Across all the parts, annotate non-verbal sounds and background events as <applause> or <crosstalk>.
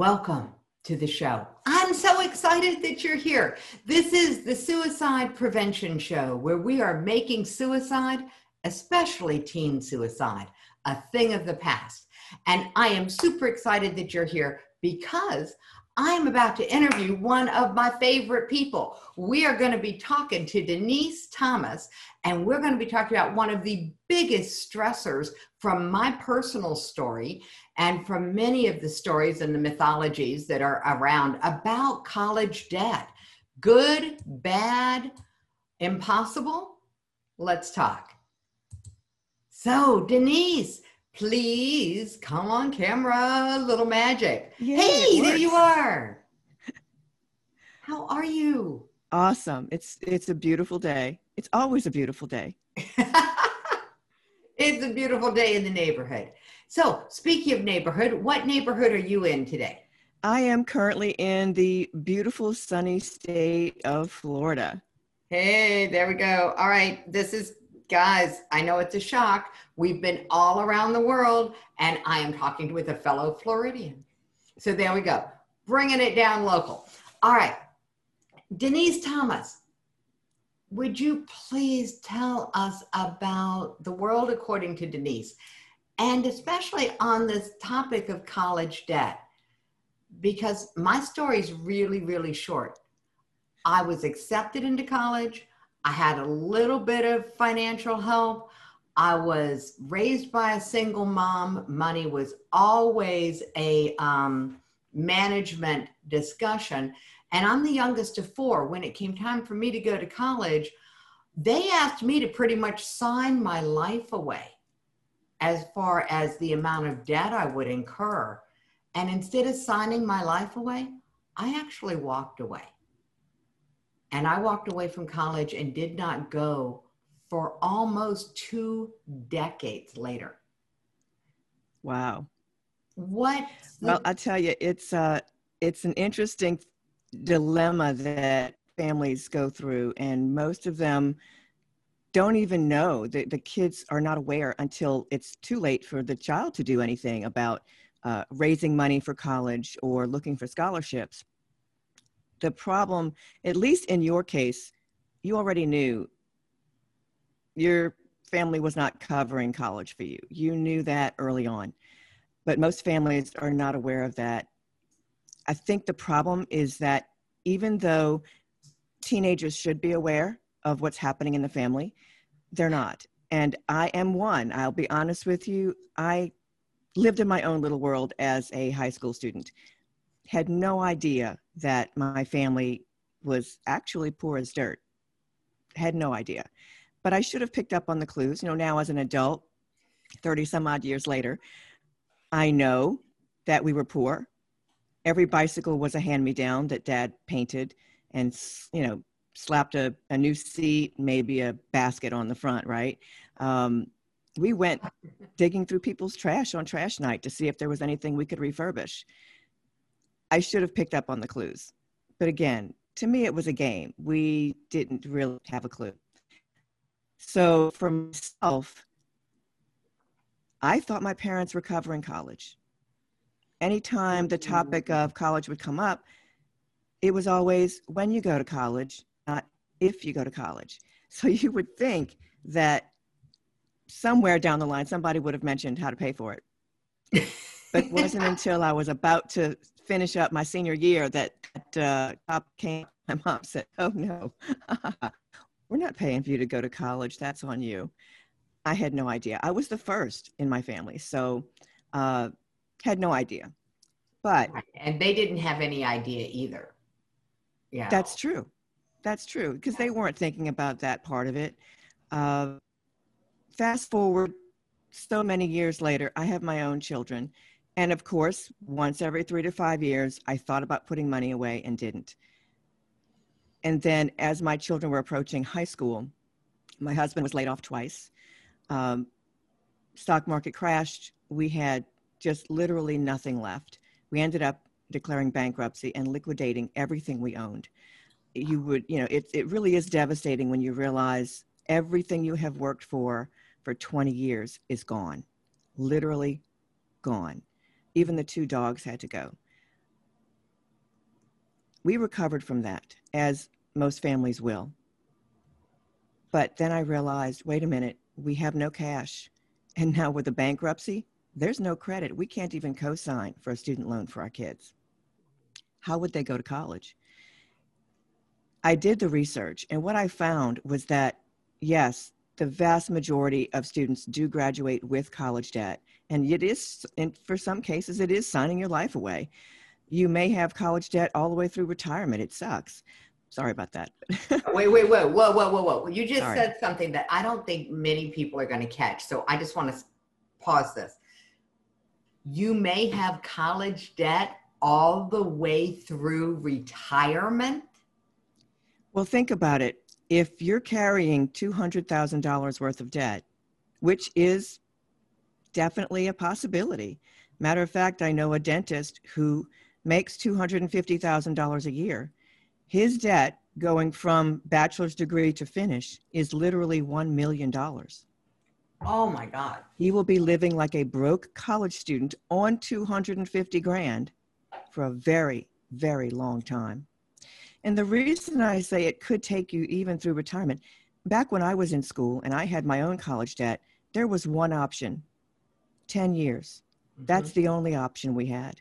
Welcome to the show. I'm so excited that you're here. This is the Suicide Prevention Show where we are making suicide, especially teen suicide, a thing of the past. And I am super excited that you're here because I am about to interview one of my favorite people. We are going to be talking to Denise Thomas, and we're going to be talking about one of the biggest stressors from my personal story and from many of the stories and the mythologies that are around about college debt. Good, bad, impossible? Let's talk. So, Denise, please come on camera, little magic. Yay, hey, there you are. <laughs> How are you? Awesome. It's it's a beautiful day. It's always a beautiful day. <laughs> <laughs> it's a beautiful day in the neighborhood. So, speaking of neighborhood, what neighborhood are you in today? I am currently in the beautiful sunny state of Florida. Hey, there we go. All right, this is guys, I know it's a shock. We've been all around the world, and I am talking with a fellow Floridian. So there we go, bringing it down local. All right, Denise Thomas, would you please tell us about the world according to Denise, and especially on this topic of college debt? Because my story is really, really short. I was accepted into college. I had a little bit of financial help. I was raised by a single mom. Money was always a um, management discussion. And I'm the youngest of four. When it came time for me to go to college, they asked me to pretty much sign my life away as far as the amount of debt I would incur. And instead of signing my life away, I actually walked away. And I walked away from college and did not go for almost two decades later. Wow. What? Well, I tell you, it's uh, it's an interesting dilemma that families go through, and most of them don't even know that the kids are not aware until it's too late for the child to do anything about uh, raising money for college or looking for scholarships the problem, at least in your case, you already knew your family was not covering college for you. You knew that early on. But most families are not aware of that. I think the problem is that even though teenagers should be aware of what's happening in the family, they're not. And I am one. I'll be honest with you. I lived in my own little world as a high school student had no idea that my family was actually poor as dirt. Had no idea. But I should have picked up on the clues. You know, now as an adult, 30 some odd years later, I know that we were poor. Every bicycle was a hand me down that dad painted and, you know, slapped a, a new seat, maybe a basket on the front, right? Um, we went digging through people's trash on trash night to see if there was anything we could refurbish. I should have picked up on the clues. But again, to me, it was a game. We didn't really have a clue. So for myself, I thought my parents were covering college. Anytime the topic of college would come up, it was always when you go to college, not if you go to college. <laughs> So you would think that somewhere down the line, somebody would have mentioned how to pay for it. but it wasn't <laughs> until I was about to finish up my senior year that uh, cop came. <laughs> My mom said, "Oh no, <laughs> we're not paying for you to go to college. That's on you." I had no idea. I was the first in my family, so uh, had no idea. But and they didn't have any idea either. Yeah, that's true. That's true because they weren't thinking about that part of it. Uh, fast forward so many years later, I have my own children, and of course, once every three to five years, I thought about putting money away and didn't. And then, as my children were approaching high school, my husband was laid off twice. Um, stock market crashed. We had just literally nothing left. We ended up declaring bankruptcy and liquidating everything we owned. You would, you know, it, it really is devastating when you realize everything you have worked for for 20 years is gone, literally gone even the two dogs had to go. we recovered from that, as most families will. But then I realized wait a minute, we have no cash. And now with the bankruptcy, there's no credit. We can't even co sign for a student loan for our kids. How would they go to college? I did the research, and what I found was that yes, the vast majority of students do graduate with college debt. And it is, and for some cases, it is signing your life away. You may have college debt all the way through retirement. It sucks. Sorry about that. <laughs> wait, wait, wait, whoa, whoa, whoa, whoa. You just Sorry. said something that I don't think many people are going to catch. So I just want to pause this. You may have college debt all the way through retirement. Well, think about it. If you're carrying $200,000 worth of debt, which is definitely a possibility. Matter of fact, I know a dentist who makes $250,000 a year his debt going from bachelor's degree to finish is literally $1 million. Oh my God. He will be living like a broke college student on 250 grand for a very, very long time. And the reason I say it could take you even through retirement, back when I was in school and I had my own college debt, there was one option 10 years. Mm-hmm. That's the only option we had.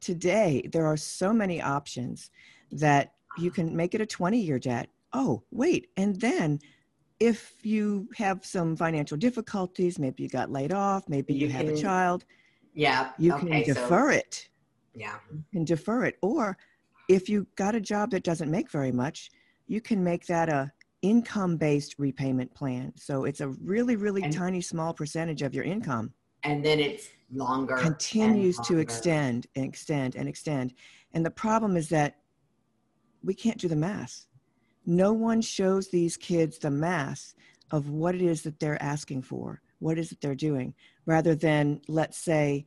Today, there are so many options that you can make it a 20 year debt. Oh, wait. And then if you have some financial difficulties, maybe you got laid off, maybe you, you have a child. Yeah. You okay, can defer so, it. Yeah. You can defer it. Or if you got a job that doesn't make very much, you can make that a income based repayment plan. So it's a really, really and, tiny, small percentage of your income. And then it's longer. Continues longer. to extend and extend and extend. And the problem is that we can't do the math. No one shows these kids the math of what it is that they're asking for, what is it they're doing, rather than, let's say,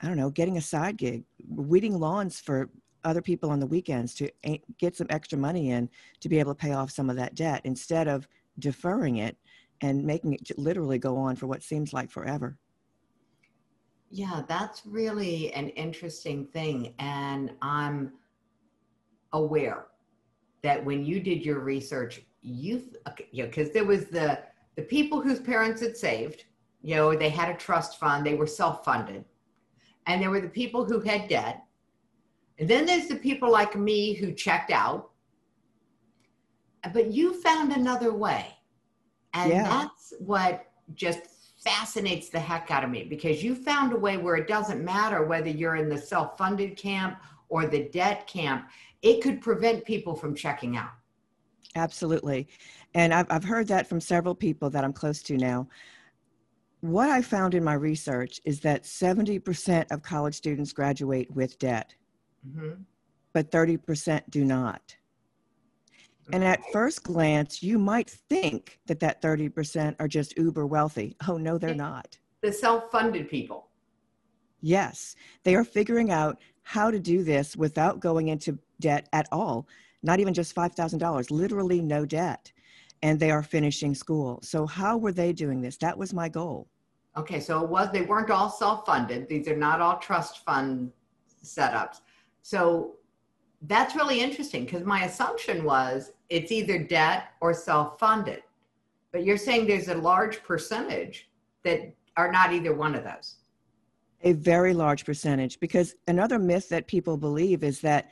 I don't know, getting a side gig, weeding lawns for other people on the weekends to get some extra money in to be able to pay off some of that debt instead of deferring it and making it literally go on for what seems like forever. Yeah, that's really an interesting thing. And I'm aware that when you did your research, you've you know, because there was the the people whose parents had saved, you know, they had a trust fund, they were self-funded, and there were the people who had debt, and then there's the people like me who checked out. But you found another way, and yeah. that's what just fascinates the heck out of me because you found a way where it doesn't matter whether you're in the self-funded camp or the debt camp it could prevent people from checking out. Absolutely. And I've, I've heard that from several people that I'm close to now. What I found in my research is that 70% of college students graduate with debt, mm-hmm. but 30% do not. And at first glance, you might think that that 30% are just uber wealthy. Oh, no, they're not. The self funded people. Yes, they are figuring out how to do this without going into debt at all, not even just $5,000, literally no debt. And they are finishing school. So, how were they doing this? That was my goal. Okay, so it was they weren't all self-funded. These are not all trust fund setups. So that's really interesting because my assumption was it's either debt or self-funded. But you're saying there's a large percentage that are not either one of those. A very large percentage because another myth that people believe is that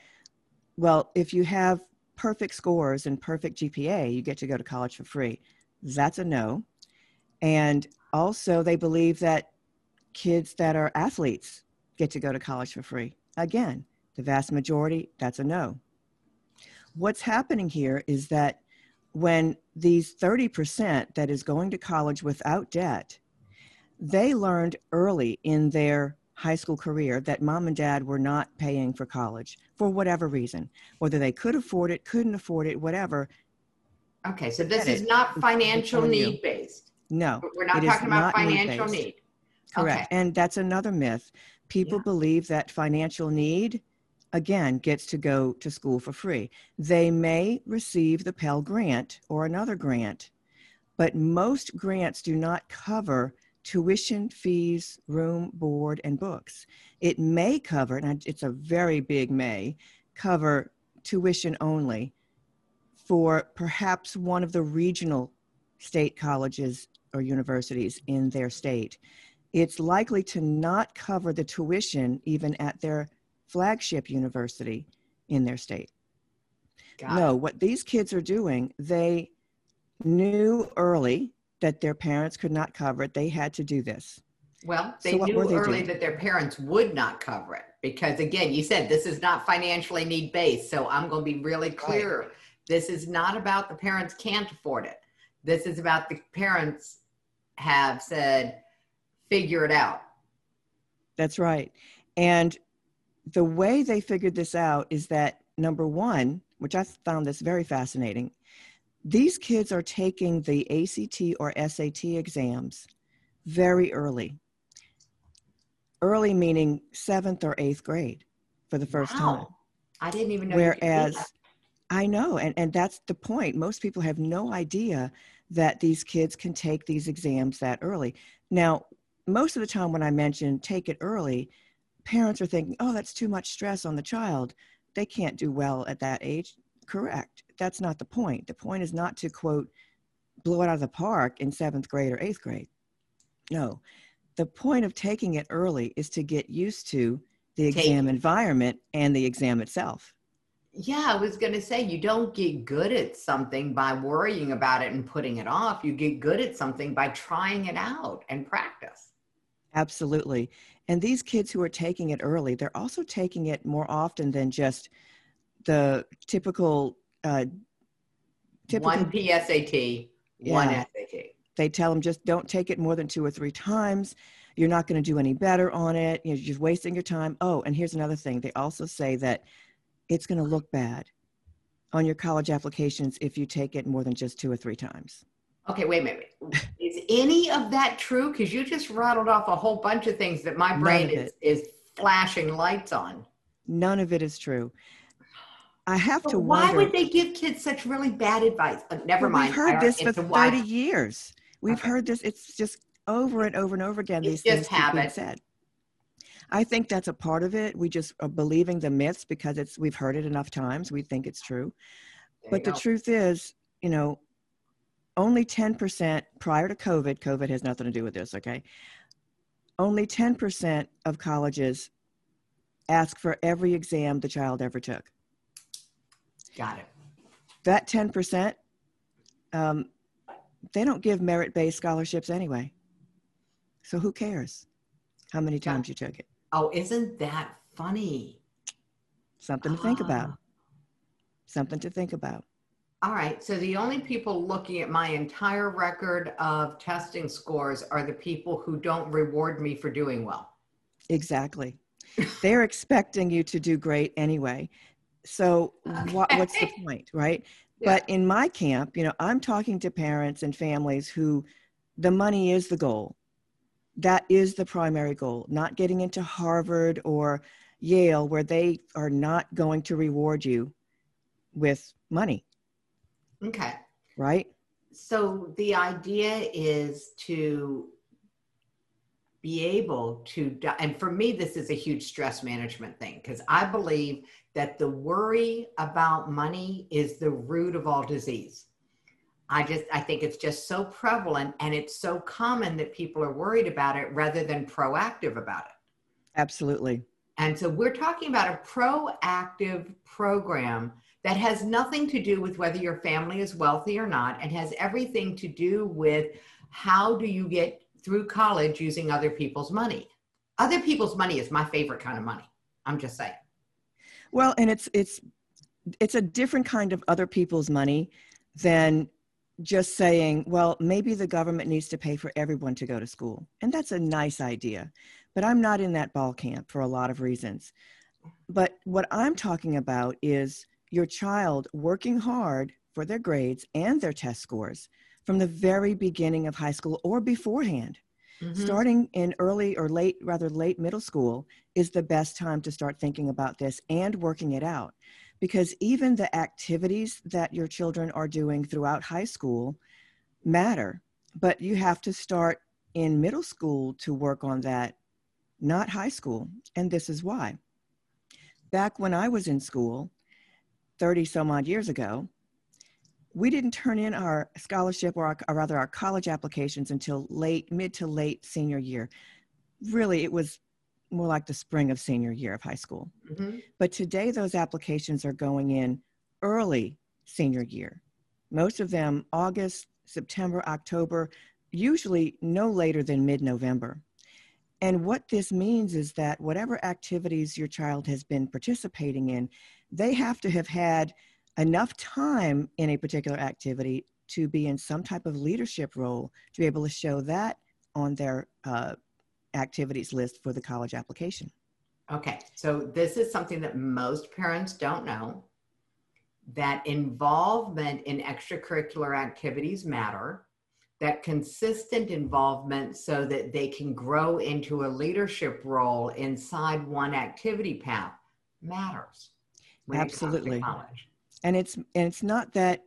well, if you have perfect scores and perfect GPA, you get to go to college for free. That's a no. And also, they believe that kids that are athletes get to go to college for free. Again, the vast majority, that's a no. What's happening here is that when these 30% that is going to college without debt, they learned early in their high school career that mom and dad were not paying for college for whatever reason, whether they could afford it, couldn't afford it, whatever. Okay, so this is it. not financial need based. No, we're not talking about financial need. Correct. Okay. And that's another myth. People yeah. believe that financial need, again, gets to go to school for free. They may receive the Pell Grant or another grant, but most grants do not cover tuition, fees, room, board, and books. It may cover, and it's a very big may, cover tuition only for perhaps one of the regional state colleges or universities in their state, it's likely to not cover the tuition even at their flagship university in their state. Got no, it. what these kids are doing, they knew early that their parents could not cover it. They had to do this. Well, they so knew they early doing? that their parents would not cover it because, again, you said this is not financially need based. So I'm going to be really clear. Right. This is not about the parents can't afford it. This is about the parents have said, figure it out. That's right. And the way they figured this out is that number one, which I found this very fascinating, these kids are taking the ACT or SAT exams very early. Early meaning seventh or eighth grade for the first wow. time. I didn't even know. Whereas, I know, and, and that's the point. Most people have no idea that these kids can take these exams that early. Now, most of the time when I mention take it early, parents are thinking, oh, that's too much stress on the child. They can't do well at that age. Correct. That's not the point. The point is not to quote, blow it out of the park in seventh grade or eighth grade. No. The point of taking it early is to get used to the exam Take. environment and the exam itself. Yeah, I was going to say you don't get good at something by worrying about it and putting it off. You get good at something by trying it out and practice. Absolutely. And these kids who are taking it early, they're also taking it more often than just the typical uh, typical one PSAT, yeah, one SAT. They tell them just don't take it more than two or three times. You're not going to do any better on it. You're just wasting your time. Oh, and here's another thing. They also say that it's going to look bad on your college applications if you take it more than just two or three times. Okay, wait a minute. Is any of that true? Because you just rattled off a whole bunch of things that my brain is, is flashing lights on. None of it is true. I have but to why wonder, would they give kids such really bad advice? Uh, never well, mind. We've heard this for 30 why. years. We've okay. heard this. It's just over and over and over again. It's these things being said. I think that's a part of it. We just are believing the myths because it's we've heard it enough times. We think it's true. There but the go. truth is, you know, only 10% prior to COVID, COVID has nothing to do with this, okay? Only 10% of colleges ask for every exam the child ever took. Got it. That 10%, um, they don't give merit based scholarships anyway. So who cares how many times you took it? Oh, isn't that funny? Something to think about. Ah. Something to think about. All right. So the only people looking at my entire record of testing scores are the people who don't reward me for doing well. Exactly. They're expecting you to do great anyway. So what, what's the point, right? Yeah. But in my camp, you know, I'm talking to parents and families who the money is the goal that is the primary goal, not getting into Harvard or Yale where they are not going to reward you with money. Okay. Right? So the idea is to be able to, and for me, this is a huge stress management thing because I believe that the worry about money is the root of all disease. I just I think it's just so prevalent and it's so common that people are worried about it rather than proactive about it. Absolutely. And so we're talking about a proactive program that has nothing to do with whether your family is wealthy or not and has everything to do with how do you get through college using other people's money. Other people's money is my favorite kind of money. I'm just saying. Well, and it's it's it's a different kind of other people's money than just saying, well, maybe the government needs to pay for everyone to go to school. And that's a nice idea. But I'm not in that ball camp for a lot of reasons. But what I'm talking about is your child working hard for their grades and their test scores from the very beginning of high school or beforehand. Mm-hmm. Starting in early or late, rather late middle school, is the best time to start thinking about this and working it out because even the activities that your children are doing throughout high school matter but you have to start in middle school to work on that not high school and this is why back when i was in school 30 some odd years ago, we didn't turn in our scholarship or, our, or rather our college applications until late, mid to late senior year. Really, it was more like the spring of senior year of high school. Mm-hmm. But today, those applications are going in early senior year. Most of them August, September, October, usually no later than mid November. And what this means is that whatever activities your child has been participating in, they have to have had enough time in a particular activity to be in some type of leadership role to be able to show that on their uh, activities list for the college application. Okay, so this is something that most parents don't know that involvement in extracurricular activities matter that consistent involvement so that they can grow into a leadership role inside one activity path matters absolutely. and it's and it's not that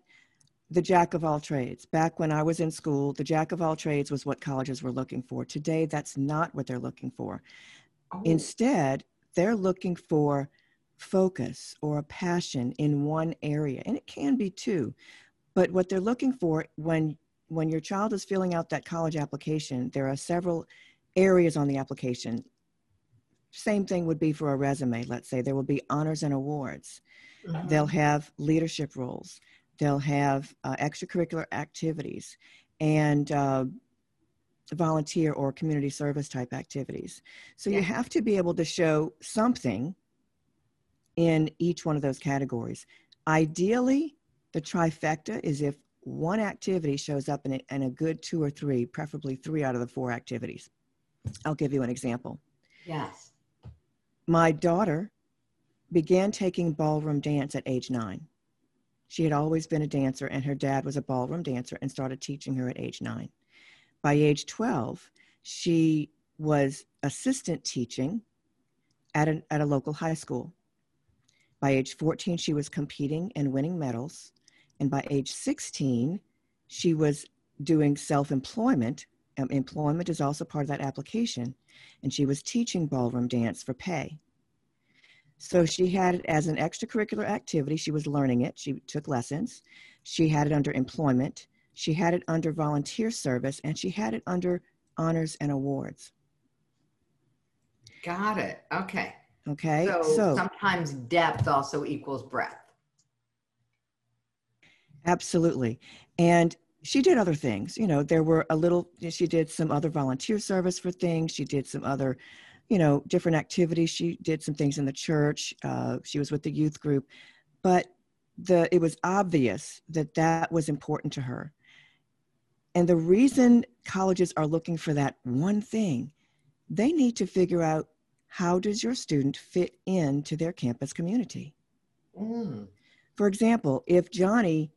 the jack of all trades. Back when i was in school the jack of all trades was what colleges were looking for. Today that's not what they're looking for. Oh. instead they're looking for focus or a passion in one area and it can be two but what they're looking for when when your child is filling out that college application, there are several areas on the application. Same thing would be for a resume, let's say. There will be honors and awards. Mm-hmm. They'll have leadership roles. They'll have uh, extracurricular activities and uh, volunteer or community service type activities. So yeah. you have to be able to show something in each one of those categories. Ideally, the trifecta is if one activity shows up in a, in a good two or three, preferably three out of the four activities. I'll give you an example. Yes. My daughter began taking ballroom dance at age nine. She had always been a dancer, and her dad was a ballroom dancer and started teaching her at age nine. By age 12, she was assistant teaching at, a at a local high school. By age 14, she was competing and winning medals. And by age 16, she was doing self employment. Um, employment is also part of that application. And she was teaching ballroom dance for pay. So she had it as an extracurricular activity. She was learning it. She took lessons. She had it under employment. She had it under volunteer service. And she had it under honors and awards. Got it. Okay. Okay. So, so sometimes depth also equals breadth. Absolutely. And she did other things. You know, there were a little, she did some other volunteer service for things. She did some other, you know, different activities. She did some things in the church. Uh, she was with the youth group. But the, it was obvious that that was important to her. And the reason colleges are looking for that one thing, they need to figure out how does your student fit into their campus community? Mm. For example, if Johnny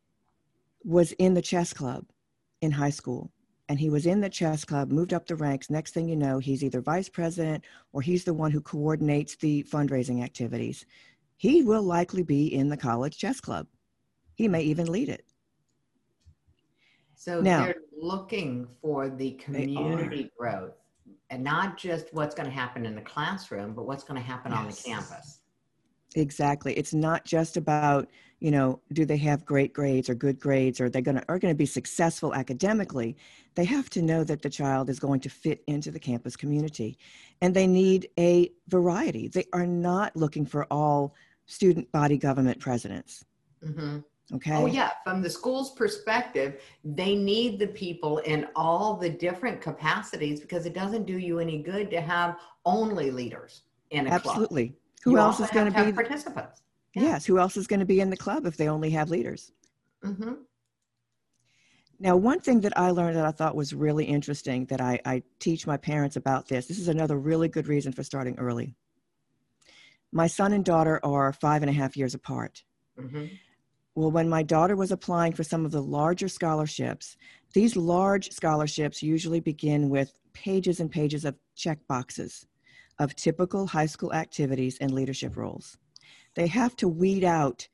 was in the chess club in high school. And he was in the chess club moved up the ranks. Next thing you know he's either vice president or he's the one who coordinates the fundraising activities. He will likely be in the college chess club. He may even lead it. So now, they're looking for the community growth and not just what's going to happen in the classroom but what's going to happen yes. on the campus. Exactly. It's not just about you know do they have great grades or good grades? Or they're going to are going to be successful academically? They have to know that the child is going to fit into the campus community. And they need a variety. They are not looking for all student body government presidents. Mm-hmm. okay? Oh yeah. From the school's perspective they need the people in all the different capacities because it doesn't do you any good to have only leaders in a absolutely club. Absolutely. Who you else is going to be participants yeah. Yes. Who else is going to be in the club if they only have leaders? Mm-hmm. Now, one thing that I learned that I thought was really interesting that I, I teach my parents about this, this is another really good reason for starting early. My son and daughter are five and a half years apart. Mm-hmm. Well, when my daughter was applying for some of the larger scholarships, these large scholarships usually begin with pages and pages of check boxes of typical high school activities and leadership roles they have to weed out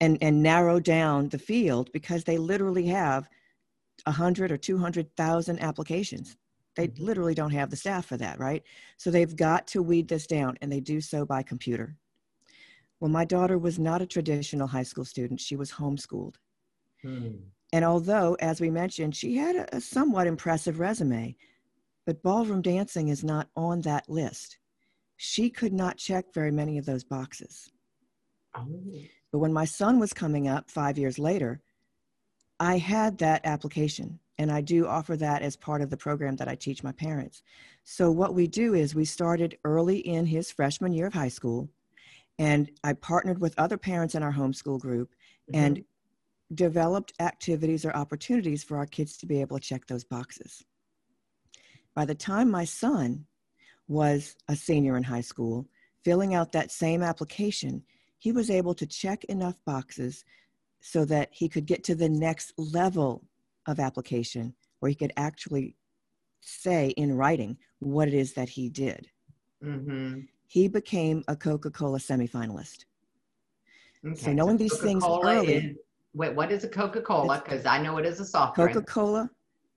and, and narrow down the field because they literally have 100 or 200,000 applications. They mm-hmm. literally don't have the staff for that, right? So they've got to weed this down, and they do so by computer. Well, my daughter was not a traditional high school student, she was homeschooled. Hmm. And although, as we mentioned, she had a, a somewhat impressive resume, but ballroom dancing is not on that list. She could not check very many of those boxes. Oh. But when my son was coming up five years later, I had that application and I do offer that as part of the program that I teach my parents. So, what we do is we started early in his freshman year of high school, and I partnered with other parents in our homeschool group Mhm. and developed activities or opportunities for our kids to be able to check those boxes. By the time my son was a senior in high school, filling out that same application, he was able to check enough boxes so that he could get to the next level of application where he could actually say in writing what it is that he did. Mhm. He became a Coca Cola semifinalist. Okay, knowing these things early- is- wait, what is a Coca Cola? Because I know it is a soft. Coca Cola,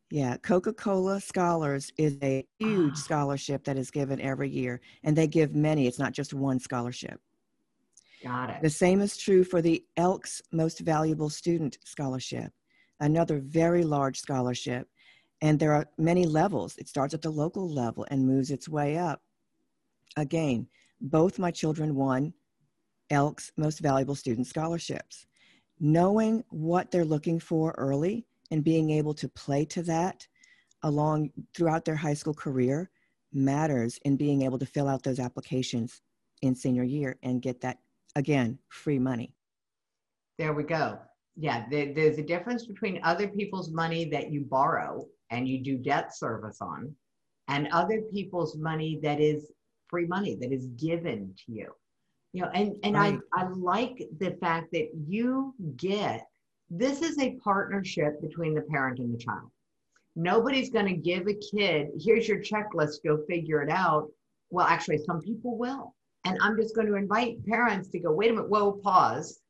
yeah, Coca Cola Scholars is a huge Ah. scholarship that is given every year, and they give many, it's not just one scholarship. Got it. The same is true for the Elks Most Valuable Student Scholarship, another very large scholarship. And there are many levels. It starts at the local level and moves its way up. Again, both my children won Elks Most Valuable Student Scholarships. Knowing what they're looking for early and being able to play to that along throughout their high school career matters in being able to fill out those applications in senior year and get that again free money There we go. Yeah, there, there's a difference between other people's money that you borrow and you do debt service on, and other people's money that is free money that is given to you. You know, and and Right. I I like the fact that you get this is a partnership between the parent and the child. Nobody's going to give a kid, here's your checklist, go figure it out. Well, actually, some people will. And I'm just going to invite parents to go, wait a minute, whoa, pause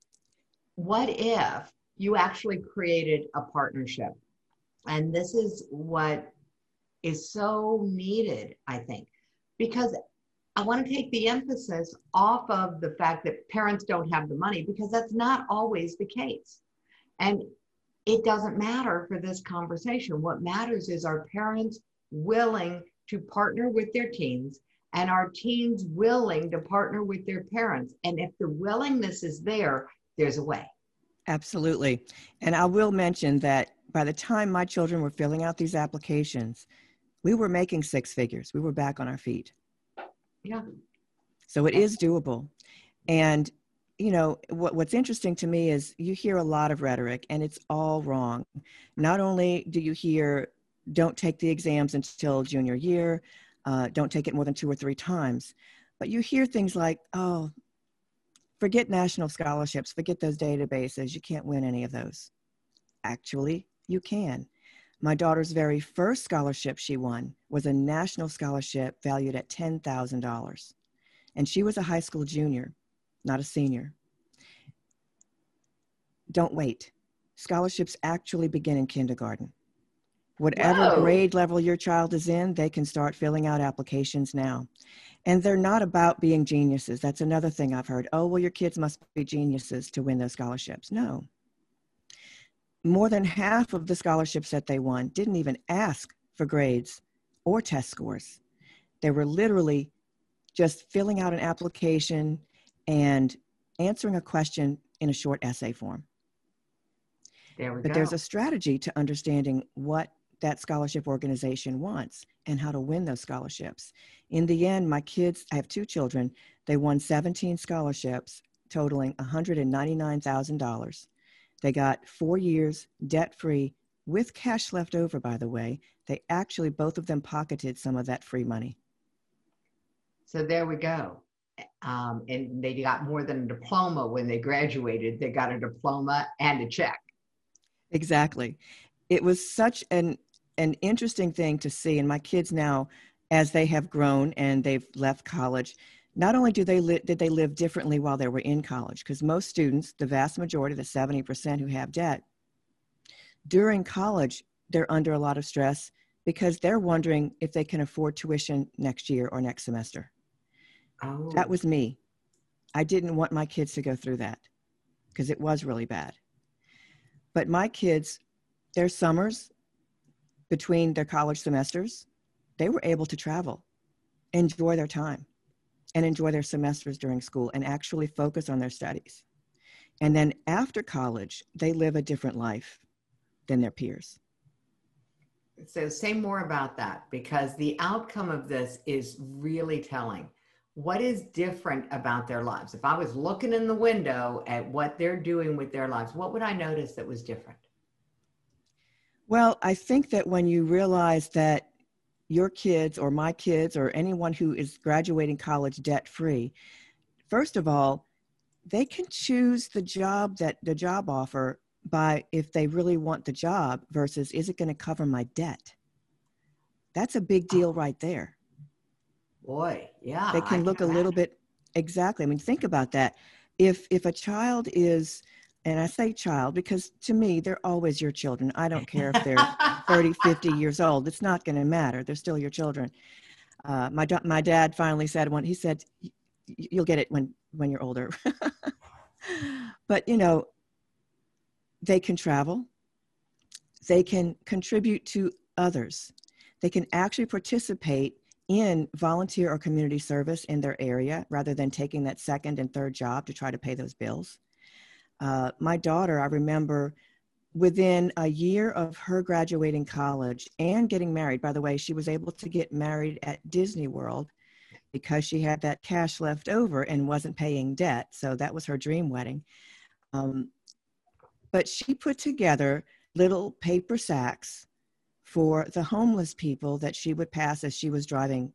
what if you actually created a partnership? And this is what is so needed, I think, because I want to take the emphasis off of the fact that parents don't have the money, because that's not always the case. And it doesn't matter for this conversation. What matters is our parents willing to partner with their teens and our teens willing to partner with their parents. And if the willingness is there, there's a way. absolutely and i will mention that by the time my children were filling out these applications we were making six figures we were back on our feet Yeah. so it is doable and you know what, what's interesting to me is you hear a lot of rhetoric and it's all wrong not only do you hear don't take the exams until junior year uh, don't take it more than two or three times. But you hear things like oh forget national scholarships forget those databases. You can't win any of those. Actually you can. My daughter's very first scholarship she won was a national scholarship valued at $10000 and she was a high school junior not a senior. Don't wait. Scholarships actually begin in kindergarten whatever Whoa. grade level your child is in they can start filling out applications now. And they're not about being geniuses. That's another thing i've heard. Oh well your kids must be geniuses to win those scholarships. No. More than half of the scholarships that they won didn't even ask for grades or test scores. They were literally just filling out an application and answering a question in a short essay form. There we but go. there's a strategy to understanding what that scholarship organization wants and how to win those scholarships. In the end, my kids, I have two children, they won 17 scholarships totaling $199,000. They got four years debt free with cash left over, by the way. They actually, both of them pocketed some of that free money. so there we go. Um, and they got more than a diploma when they graduated. They got a diploma and a check. Exactly. It was such an an interesting thing to see and my kids now as they have grown and they've left college not only do they li- did they live differently while they were in college because most students the vast majority the 70% who have debt during college they're under a lot of stress because they're wondering if they can afford tuition next year or next semester. Oh, that was me. I didn't want my kids to go through that because it was really bad. But my kids, their summers between their college semesters, they were able to travel, enjoy their time, and enjoy their semesters during school and actually focus on their studies. And then after college, they live a different life than their peers. So, say more about that because the outcome of this is really telling. What is different about their lives? If I was looking in the window at what they're doing with their lives, what would I notice that was different? Well, I think that when you realize that your kids or my kids or anyone who is graduating college debt free, first of all, they can choose the job that the job offer by if they really want the job versus is it going to cover my debt? That's a big deal right there. Boy, yeah. They can look a little bit exactly. I mean, think about that. If if a child is and I say child because to me they're always your children. I don't care if they're <laughs> 30, 50 years old. It's not going to matter. They're still your children. Uh, my my dad finally said one. He said, "You'll get it when when you're older." <laughs> but you know, they can travel, they can contribute to others, they can actually participate in volunteer or community service in their area rather than taking that second and third job to try to pay those bills. Uh, my daughter, I remember within a year of her graduating college and getting married, by the way, she was able to get married at Disney World because she had that cash left over and wasn't paying debt. So that was her dream wedding. Um, but she put together little paper sacks for the homeless people that she would pass as she was driving,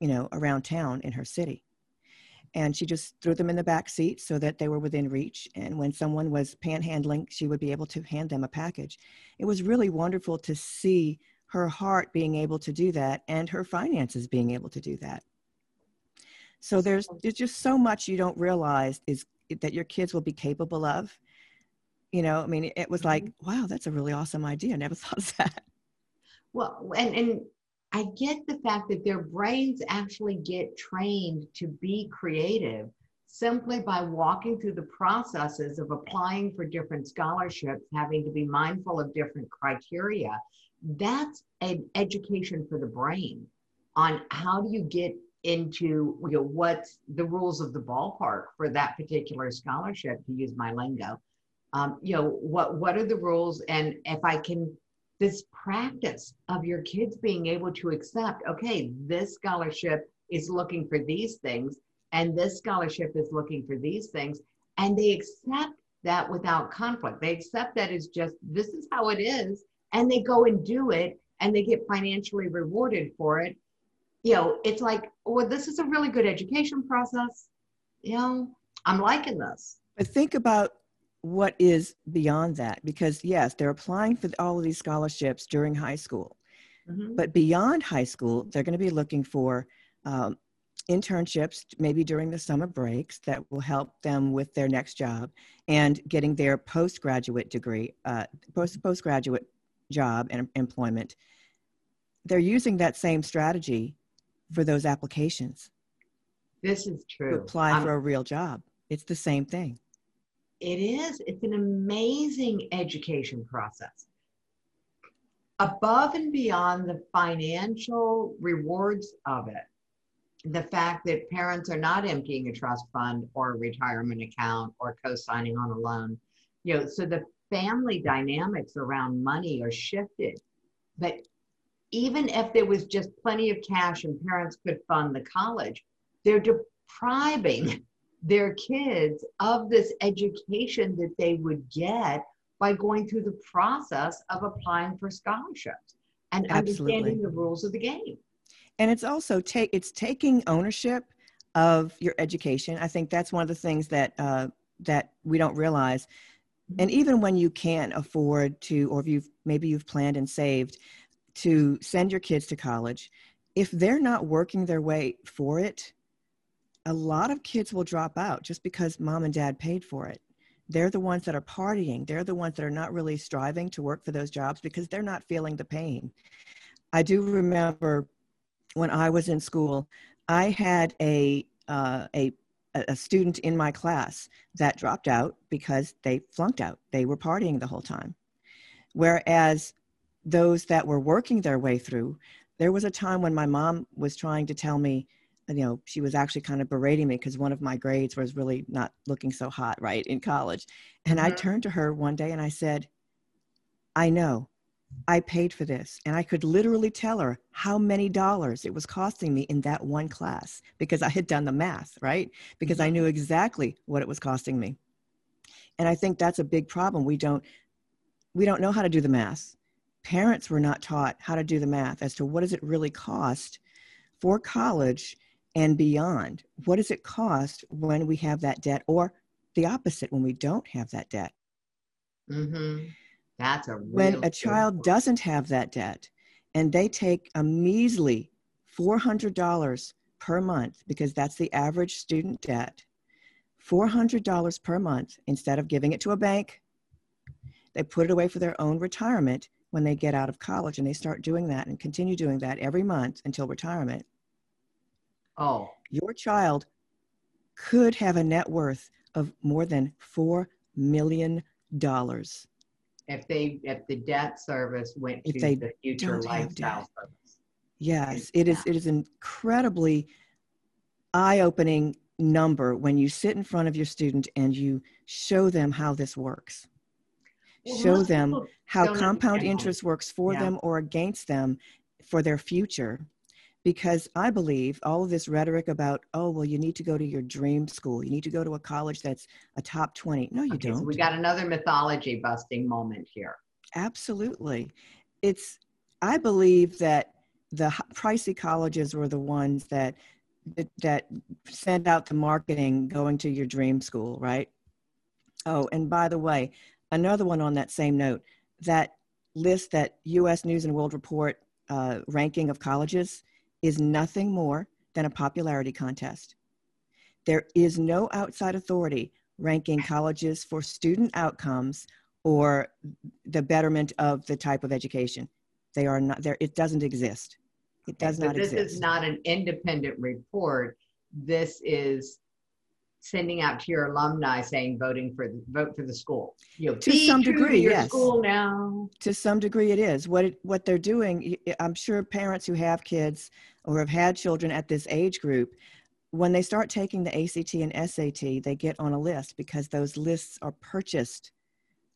you know, around town in her city. And she just threw them in the back seat so that they were within reach. And when someone was panhandling, she would be able to hand them a package. It was really wonderful to see her heart being able to do that and her finances being able to do that. So there's, there's just so much you don't realize is that your kids will be capable of you know i mean it was like mm-hmm. wow that's a really awesome idea i never <laughs> thought of that well and and i get the fact that their brains actually get trained to be creative simply by walking through the processes of applying for different scholarships having to be mindful of different criteria. That's an education for the brain on how do you get into you know what's the rules of the ballpark for that particular scholarship to use my lingo. Um, you know what what are the rules? And if i can this practice of your kids being able to accept okay this scholarship is looking for these things and this scholarship is looking for these things and they accept that without conflict. They accept that as just this is how it is and they go and do it and they get financially rewarded for it. You know it's like well this is a really good education process. You know i'm liking this. But think about what is beyond that? Because yes they're applying for all of these scholarships during high school. Mm-hmm. but beyond high school they're going to be looking for um, internships maybe during the summer breaks that will help them with their next job and getting their postgraduate degree uh, post postgraduate job and employment. They're using that same strategy for those applications. This is true. To apply for a real job. It's the same thing it is. It's an amazing education process. Above and beyond the financial rewards of it, the fact that parents are not emptying a trust fund or a retirement account or co-signing on a loan, you know, so the family dynamics around money are shifted. But even if there was just plenty of cash and parents could fund the college, they're depriving their kids of this education that they would get by going through the process of applying for scholarships and Absolutely. understanding the rules of the game. And it's also take it's taking ownership of your education. I think that's one of the things that uh, that we don't realize. Mm-hmm. And even when you can't afford to, or if you've maybe you've planned and saved to send your kids to college, if they're not working their way for it, a lot of kids will drop out just because mom and dad paid for it. They're the ones that are partying. They're the ones that are not really striving to work for those jobs because they're not feeling the pain. I do remember when I was in school, I had a uh, a a, student in my class that dropped out because they flunked out. They were partying the whole time. Whereas those that were working their way through, there was a time when my mom was trying to tell me, you know, she was actually kind of berating me because one of my grades was really not looking so hot, right, in college. And mm-hmm. I turned to her one day and I said, I know, I paid for this. And I could literally tell her how many dollars it was costing me in that one class because I had done the math, right? Because I mm-hmm. knew exactly what it was costing me. And I think that's a big problem. We don't we don't know how to do the math. Parents were not taught how to do the math as to what does it really cost for college and beyond. What does it cost when we have that debt or the opposite when we don't have that debt? Mm-hmm. That's a when a child point. doesn't have that debt and they take a measly $400 per month because that's the average student debt $400 per month instead of giving it to a bank they put it away for their own retirement when they get out of college and they start doing that and continue doing that every month until retirement oh your child could have a net worth of more than 4 million dollars if they if the debt service went if to they the future lifestyle service. Yes, it is. It is an incredibly eye-opening number when you sit in front of your student and you show them how this works. Well, show them how compound interest works for yeah. them or against them for their future because I believe all of this rhetoric about, oh, well, you need to go to your dream school, you need to go to a college that's a top 20. No, you okay, don't. So we got another mythology busting moment here. Absolutely. It's, I believe that the pricey colleges were the ones that that sent out the marketing going to your dream school, right? Oh, and by the way, another one on that same note, that list that U.S. News and World Report uh, ranking of colleges, is nothing more than a popularity contest. There is no outside authority ranking colleges for student outcomes or the betterment of the type of education. They are not there. It doesn't exist. It does not this exist. This is not an independent report. This is sending out to your alumni saying voting for the vote for the school. You know, to some degree, to yes. School now. To some degree, it is what it, what they're doing. I'm sure parents who have kids or have had children at this age group, when they start taking the ACT and SAT, they get on a list because those lists are purchased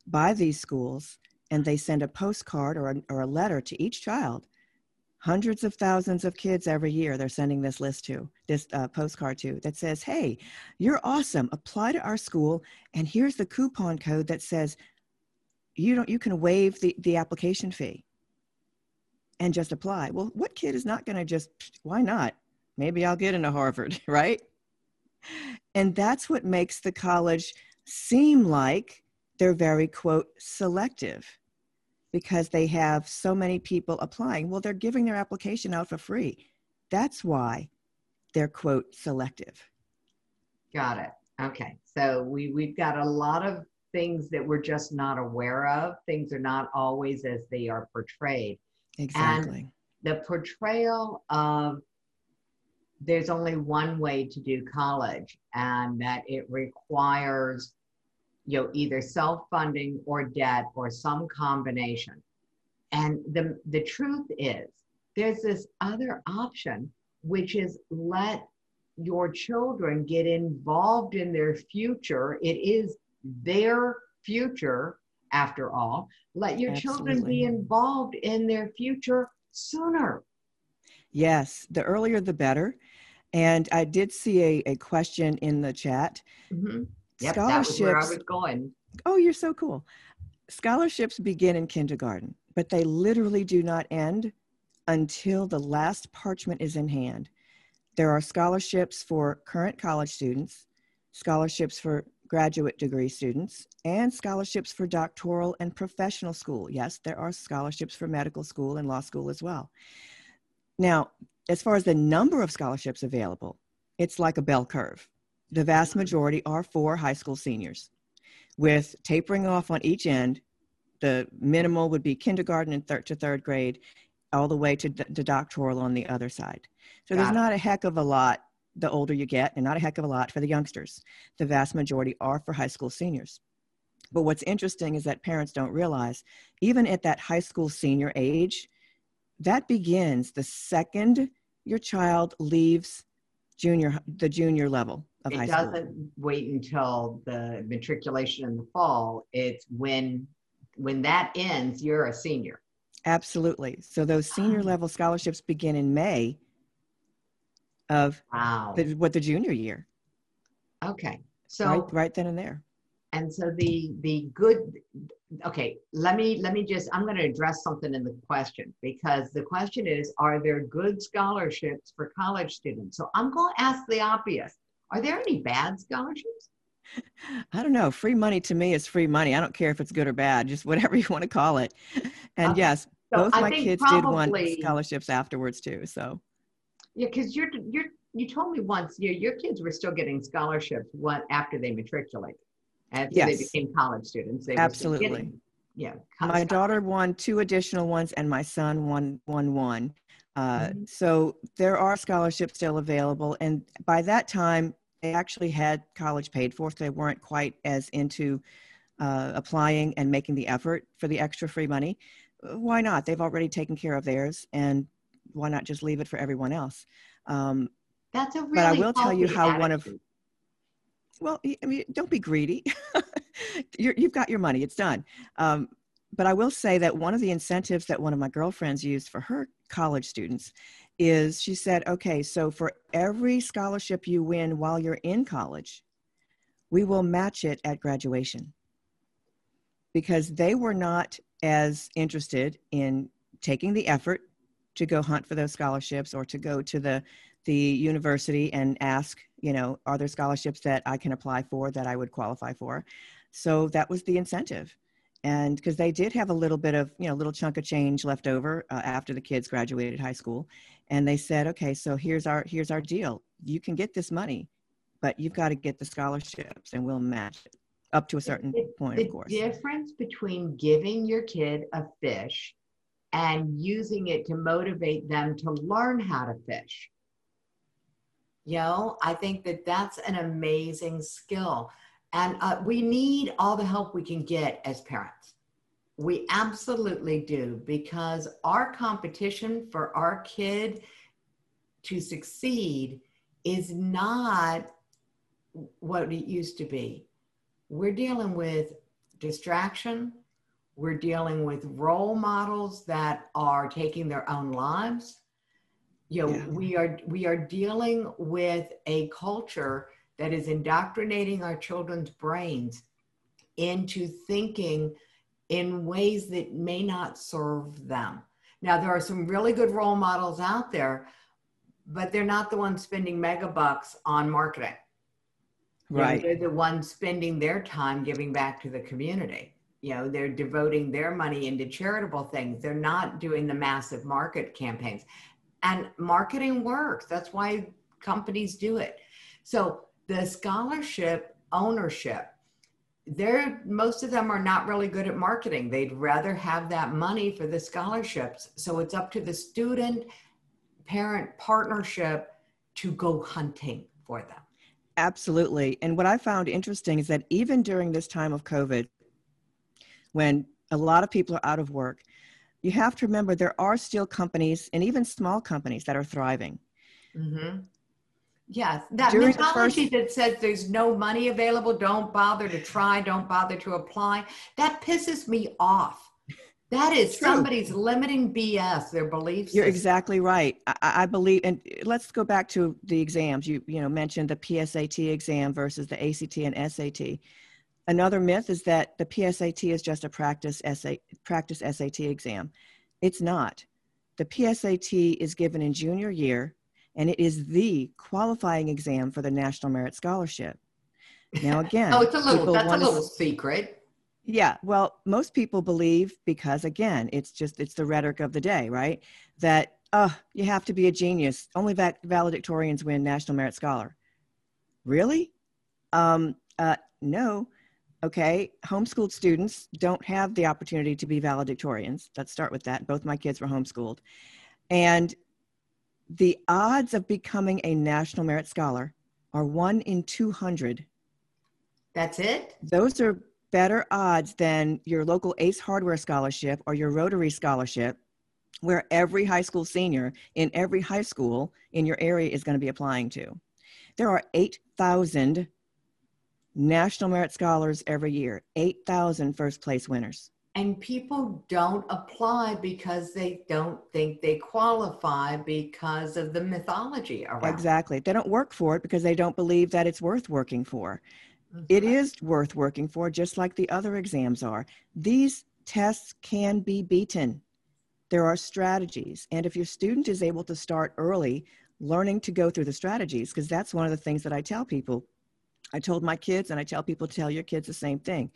by these schools, and they send a postcard or a, or a letter to each child hundreds of thousands of kids every year they're sending this list to this uh, postcard to that says hey you're awesome. Apply to our school and here's the coupon code that says you don't you can waive the, the application fee and just apply. Well what kid is not going to just why not? Maybe i'll get into harvard <laughs> right? And that's what makes the college seem like they're very quote selective because they have so many people applying. Well, they're giving their application out for free. That's why they're quote selective. Got it. Okay. So we, we've got a lot of things that we're just not aware of. Things are not always as they are portrayed. Exactly. And the portrayal of there's only one way to do college, and that it requires you know either self-funding or debt or some combination. And the the truth is there's this other option which is let your children get involved in their future. It is their future after all. Let your Absolutely. children be involved in their future sooner. Yes the earlier the better. And i did see a, a question in the chat. Mm-hmm Yep, scholarships. Where I was going. Oh, you're so cool. Scholarships begin in kindergarten, but they literally do not end until the last parchment is in hand. There are scholarships for current college students, scholarships for graduate degree students, and scholarships for doctoral and professional school. Yes, there are scholarships for medical school and law school as well. Now, as far as the number of scholarships available, it's like a bell curve the vast majority are for high school seniors, with tapering off on each end. The minimal would be kindergarten and third to third grade, all the way to, to doctoral on the other side. So Got there's it. not a heck of a lot the older you get, and not a heck of a lot for the youngsters. The vast majority are for high school seniors. But what's interesting is that parents don't realize, even at that high school senior age, that begins the second your child leaves junior the junior level of it high doesn't wait until the matriculation in the fall. It's when when that ends, you're a senior. Absolutely. So those senior level scholarships begin in May of Wow. the, what the junior year, Okay. So right, right then and there. And so the the good okay let me let me just i'm going to address something in the question because the question is are there good scholarships for college students so i'm going to ask the obvious are there any bad scholarships <laughs> I don't know. Free money to me is free money. I don't care if it's good or bad, just whatever <laughs> you want to call it. And Okay. yes, so both i my kids did want scholarships afterwards too. So yeah because you're you're you told me once your your kids were still getting scholarships what after they matriculated after they Yes. became college students they Absolutely. getting, yeah my daughter won two additional ones, and my son won won one. Uh, Mhm. So there are scholarships still available, and by that time, they actually had college paid for. So they weren't quite as into uh, applying and making the effort for the extra free money. Why not? They've already taken care of theirs, and why not just leave it for everyone else? Um, that's a really but I will tell you how one of attitude. Well, I mean, don't be greedy. <laughs> You're, you've got your money; it's done. Um, but I will say that one of the incentives that one of my girlfriends used for her college students is she said, "Okay, so for every scholarship you win while you're in college, we will match it at graduation." Because they were not as interested in taking the effort to go hunt for those scholarships or to go to the the university and ask, you know, are there scholarships that I can apply for that I would qualify for? So that was the incentive. And because they did have a little bit of, you know, little chunk of change left over uh, after the kids graduated high school. And they said, okay, so here's our, here's our deal. You can get this money, but you've got to get the scholarships and we'll match it up to a certain The- point, the of course. difference between giving your kid a fish and using it to motivate them to learn how to fish. You know, I think that that's an amazing skill. And uh, we need all the help we can get as parents. We absolutely do because our competition for our kid to succeed is not what it used to be we're dealing with distraction. We're dealing with role models that are taking their own lives. You know, Yeah. we are we are dealing with a culture that is indoctrinating our children's brains into thinking in ways that may not serve them. Now, there are some really good role models out there, but they're not the ones spending megabucks on marketing. You know, Right. they're the ones spending their time giving back to the community. You know, they're devoting their money into charitable things. They're not doing the massive market campaigns. And marketing works. That's why companies do it. So the scholarship ownership, they're most of them are not really good at marketing. They'd rather have that money for the scholarships. So it's up to the student parent partnership to go hunting for them. Absolutely. And what I found interesting is that even during this time of COVID, when a lot of people are out of work, you have to remember there are still companies and even small companies that are thriving. Mm-hmm. Yes, that During mentality first- that says there's no money available, don't bother to try, don't bother to apply, that pisses me off. That is True. somebody's limiting BS, their beliefs. You're exactly right. I, I believe, and let's go back to the exams. You you know mentioned the PSAT exam versus the ACT and SAT. Another myth is that the PSAT is just a practice SA, practice SAT exam. It's not. The PSAT is given in junior year, and it is the qualifying exam for the National Merit Scholarship. Now, <laughs> again, Oh, it's a little, that's a little s- secret. yeah, well, most people believe because again, it's just it's the rhetoric of the day, right? That oh, you have to be a genius. Only valedictorians win National Merit Scholar. Really? Um, uh, no. Okay, homeschooled students don't have the opportunity to be valedictorians. Let's start with that. Both my kids were homeschooled, and the odds of becoming a National Merit Scholar are one in 200. That's it? Those are better odds than your local ACE Hardware Scholarship or your Rotary Scholarship, where every high school senior in every high school in your area is going to be applying to. There are 8,000 National Merit Scholars every year, 8,000 first place winners. And people don't apply because they don't think they qualify because of the mythology around. Exactly. They don't work for it because they don't believe that it's worth working for. Mm-hmm. It is worth working for, just like the other exams are. These tests can be beaten. There are strategies. And if your student is able to start early, learning to go through the strategies, because that's one of the things that I tell people. I told my kids, and I tell people, tell your kids the same thing.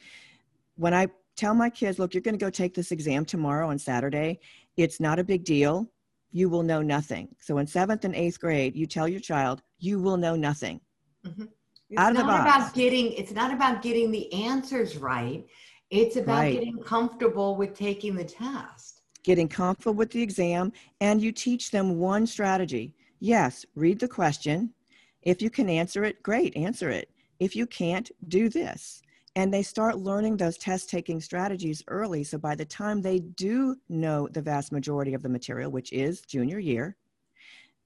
When I tell my kids, look, you're going to go take this exam tomorrow on Saturday. It's not a big deal. You will know nothing. So in seventh and eighth grade, you tell your child, you will know nothing. Mm-hmm. It's Out of the box. about getting. It's not about getting the answers right. It's about right. getting comfortable with taking the test. Getting comfortable with the exam, and you teach them one strategy. Yes, read the question. If you can answer it, great, answer it. If you can't, do this and they start learning those test taking strategies early. So by the time they do know the vast majority of the material, which is junior year,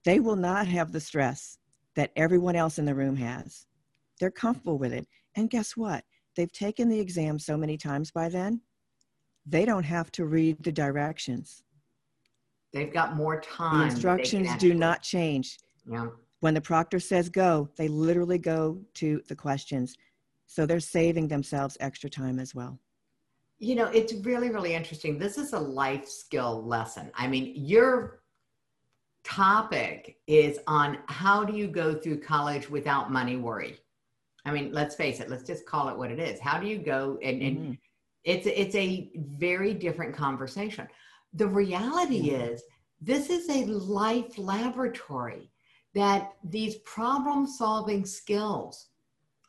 they will not have the stress that everyone else in the room has. They're comfortable with it. And guess what? They've taken the exam so many times by then, they don't have to read the directions. They've got more time. The instructions do not change. Yeah. When the proctor says go, they literally go to the questions. So they're saving themselves extra time as well. You know, it's really, really interesting. This is a life skill lesson. I mean, your topic is on how do you go through college without money worry? I mean, let's face it, let's just call it what it is. How do you go and, and mm-hmm. it's it's a very different conversation. The reality mm-hmm. is this is a life laboratory that these problem solving skills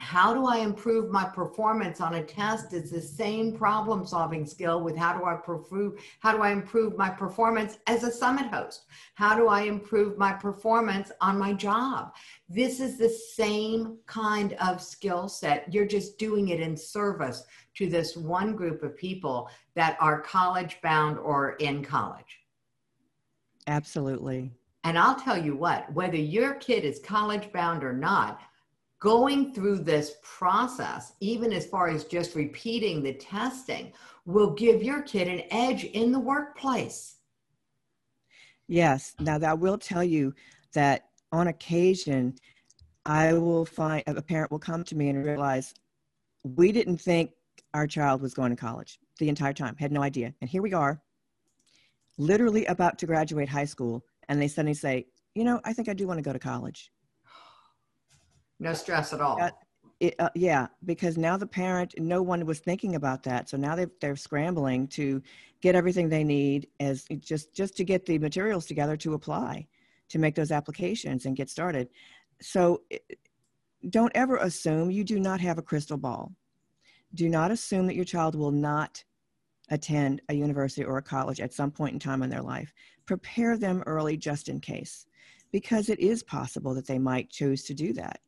how do I improve my performance on a test is the same problem solving skill with how do I improve how do I improve my performance as a summit host? How do I improve my performance on my job? This is the same kind of skill set. You're just doing it in service to this one group of people that are college bound or in college. Absolutely. And I'll tell you what, whether your kid is college bound or not, going through this process, even as far as just repeating the testing, will give your kid an edge in the workplace. Yes. Now, that will tell you that on occasion, I will find a parent will come to me and realize we didn't think our child was going to college the entire time, had no idea. And here we are, literally about to graduate high school, and they suddenly say, You know, I think I do want to go to college. No stress at all. Uh, it, uh, yeah, because now the parent, no one was thinking about that. So now they, they're scrambling to get everything they need as just just to get the materials together to apply, to make those applications and get started. So don't ever assume you do not have a crystal ball. Do not assume that your child will not attend a university or a college at some point in time in their life. Prepare them early just in case, because it is possible that they might choose to do that.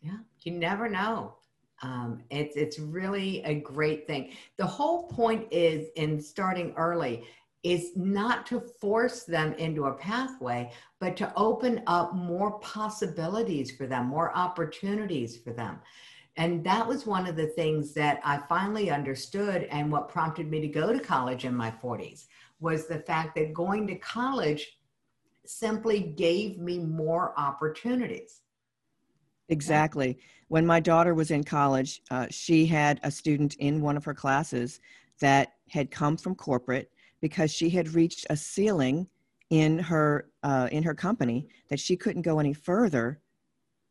Yeah, you never know. Um, it's it's really a great thing. The whole point is in starting early is not to force them into a pathway, but to open up more possibilities for them, more opportunities for them. And that was one of the things that I finally understood and what prompted me to go to college in my 40s was the fact that going to college simply gave me more opportunities. Exactly. When my daughter was in college, uh, she had a student in one of her classes that had come from corporate because she had reached a ceiling in her uh, in her company that she couldn't go any further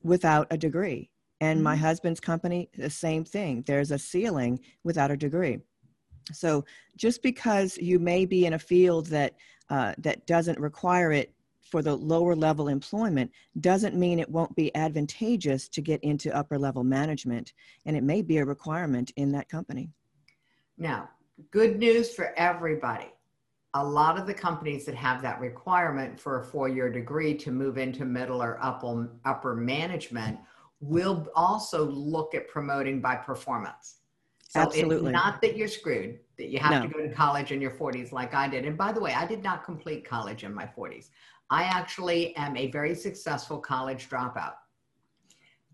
without a degree. And mm-hmm. my husband's company, the same thing. There's a ceiling without a degree. So just because you may be in a field that uh, that doesn't require it for the lower level employment doesn't mean it won't be advantageous to get into upper level management. And it may be a requirement in that company. Now, good news for everybody. a lot of the companies that have that requirement for a four-year degree to move into middle or upper, upper management will also look at promoting by performance. So Absolutely. not that you're screwed, that you have No. to go to college in your 40s like I did. And by the way, I did not complete college in my 40s. I actually am a very successful college dropout.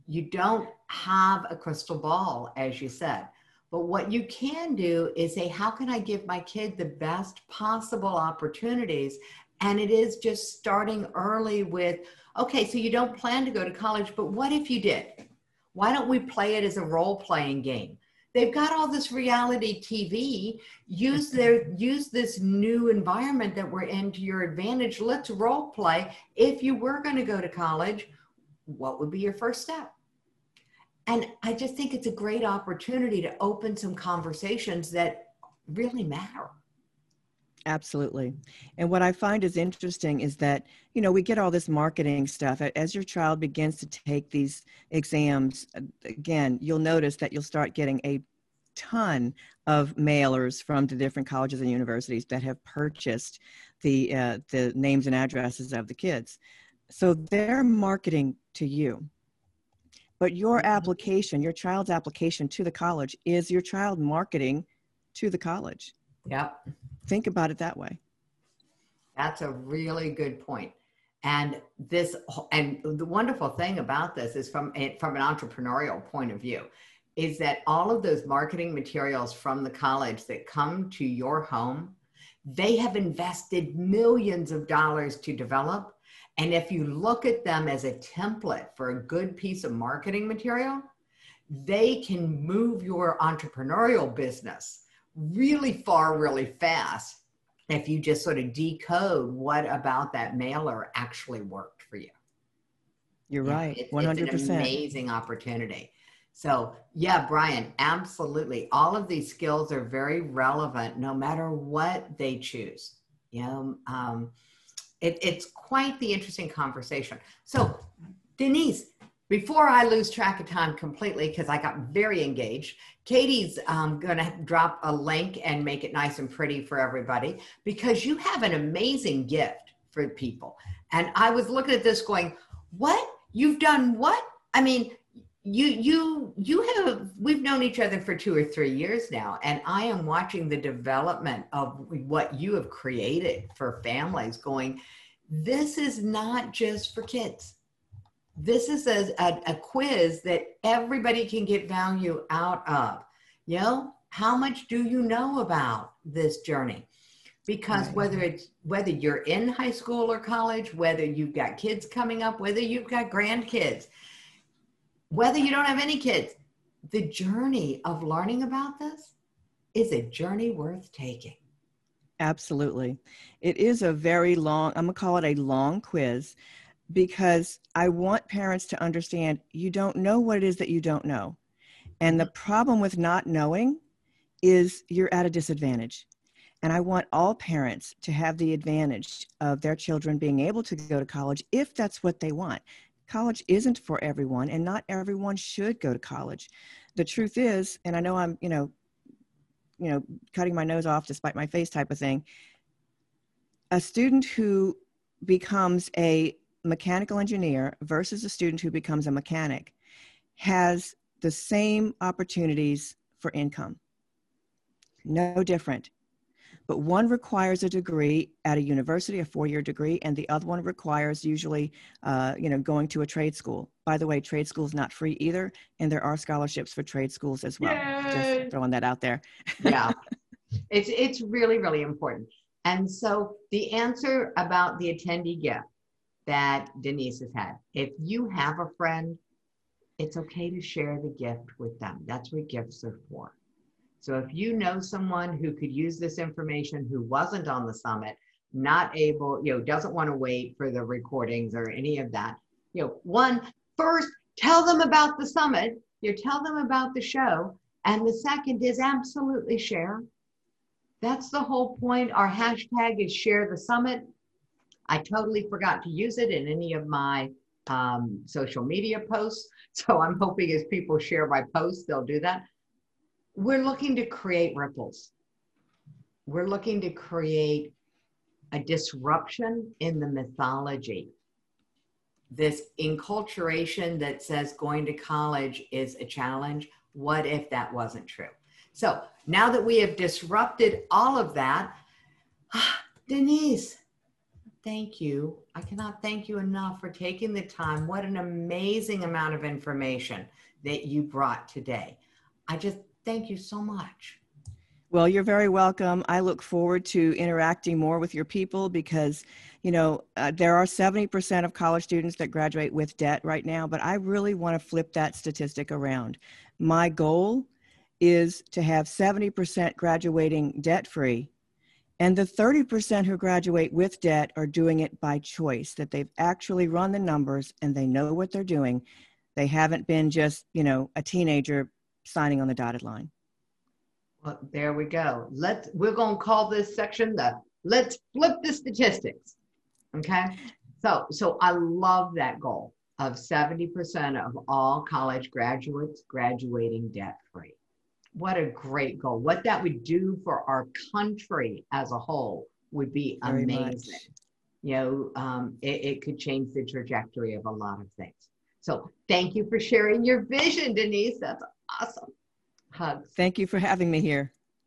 You don't have a crystal ball, as you said. But what you can do is say, how can I give my kid the best possible opportunities? And it is just starting early with, okay, so you don't plan to go to college, but what if you did? Why don't we play it as a role playing game? They've got all this reality TV. Use their use this new environment that we're in to your advantage. Let's role play. If you were going to go to college, what would be your first step? And I just think it's a great opportunity to open some conversations that really matter. Absolutely. And what I find is interesting is that, you know, we get all this marketing stuff. As your child begins to take these exams, again, you'll notice that you'll start getting a ton of mailers from the different colleges and universities that have purchased the uh, the names and addresses of the kids. So they're marketing to you. But your Mhm. application, your child's application to the college is your child marketing to the college. Yep. Think about it that way. That's a really good point. And this, and the wonderful thing about this is from eh, from an entrepreneurial point of view, is that all of those marketing materials from the college that come to your home, they have invested millions of dollars to develop. And if you look at them as a template for a good piece of marketing material, they can move your entrepreneurial business really far, really fast if you just sort of decode what about that mailer actually worked for you. You're right. it's- One hundred It's an amazing opportunity. So yeah, Brian, absolutely. All of these skills are very relevant no matter what they choose. You know, um, it, it's quite the interesting conversation. So Denise, before I lose track of time completely, because I got very engaged, Katie's um, going to drop a link and make it nice and pretty for everybody because you have an amazing gift for people. And I was looking at this going, what? You've done what? I mean, you you you have we've known each other for two or three years now and i am watching the development of what you have created for families going this is not just for kids this is a, a, a quiz that everybody can get value out of. You know how much do you know about this journey? Because whether it's whether you're in high school or college whether you've got kids coming up whether you've got grandkids whether you don't have any kids the journey of learning about this is a journey worth taking. Absolutely. It is a very long, I'm going to call it a long quiz because I want parents to understand you don't know what it is that you don't know. And the problem with not knowing is you're at a disadvantage. And I want all parents to have the advantage of their children being able to go to college if that's what they want. College isn't for everyone, and not everyone should go to college. The truth is, and I know I'm, you know, you know, cutting my nose off despite my face type of thing. A student who becomes a mechanical engineer versus a student who becomes a mechanic has the same opportunities for income. No different. But one requires a degree at a university, a four-year degree, and the other one requires usually, uh, you know, going to a trade school. By the way, trade school is not free either, and there are scholarships for trade schools as well. Yay! Just throwing that out there. yeah <laughs> it's it's really really important and so the answer about the attendee gift that denise has had if you have a friend it's okay to share the gift with them that's what gifts are for so if you know someone who could use this information who wasn't on the summit not able you know doesn't want to wait for the recordings or any of that you know one first tell them about the summit you tell them about the show and the second is absolutely share. That's the whole point. Our hashtag is share the summit. I totally forgot to use it in any of my um, social media posts. <laughs> So I'm hoping as people share my posts, they'll do that. We're looking to create ripples. We're looking to create a disruption in the mythology. This enculturation that says going to college is a challenge. What if that wasn't true? So now that we have disrupted all of that, <sighs> Denise, thank you. I cannot thank you enough for taking the time. What an amazing amount of information that you brought today. I just thank you so much. Well, you're very welcome. I look forward to interacting more with your people because, you know, uh, there are 70% of college students that graduate with debt right now, but I really want to flip that statistic around. My goal is to have 70% graduating debt free. And the 30% who graduate with debt are doing it by choice, that they've actually run the numbers and they know what they're doing. They haven't been just, you know, a teenager signing on the dotted line. Well, there we go. Let's we're gonna call this section the let's flip the statistics. Okay. So so I love that goal of 70% of all college graduates graduating debt free. What a great goal. What that would do for our country as a whole would be Very amazing. Much. You know, um, it, it could change the trajectory of a lot of things. So thank you for sharing your vision, Denise. That's awesome. Hugs. Thank you for having me here.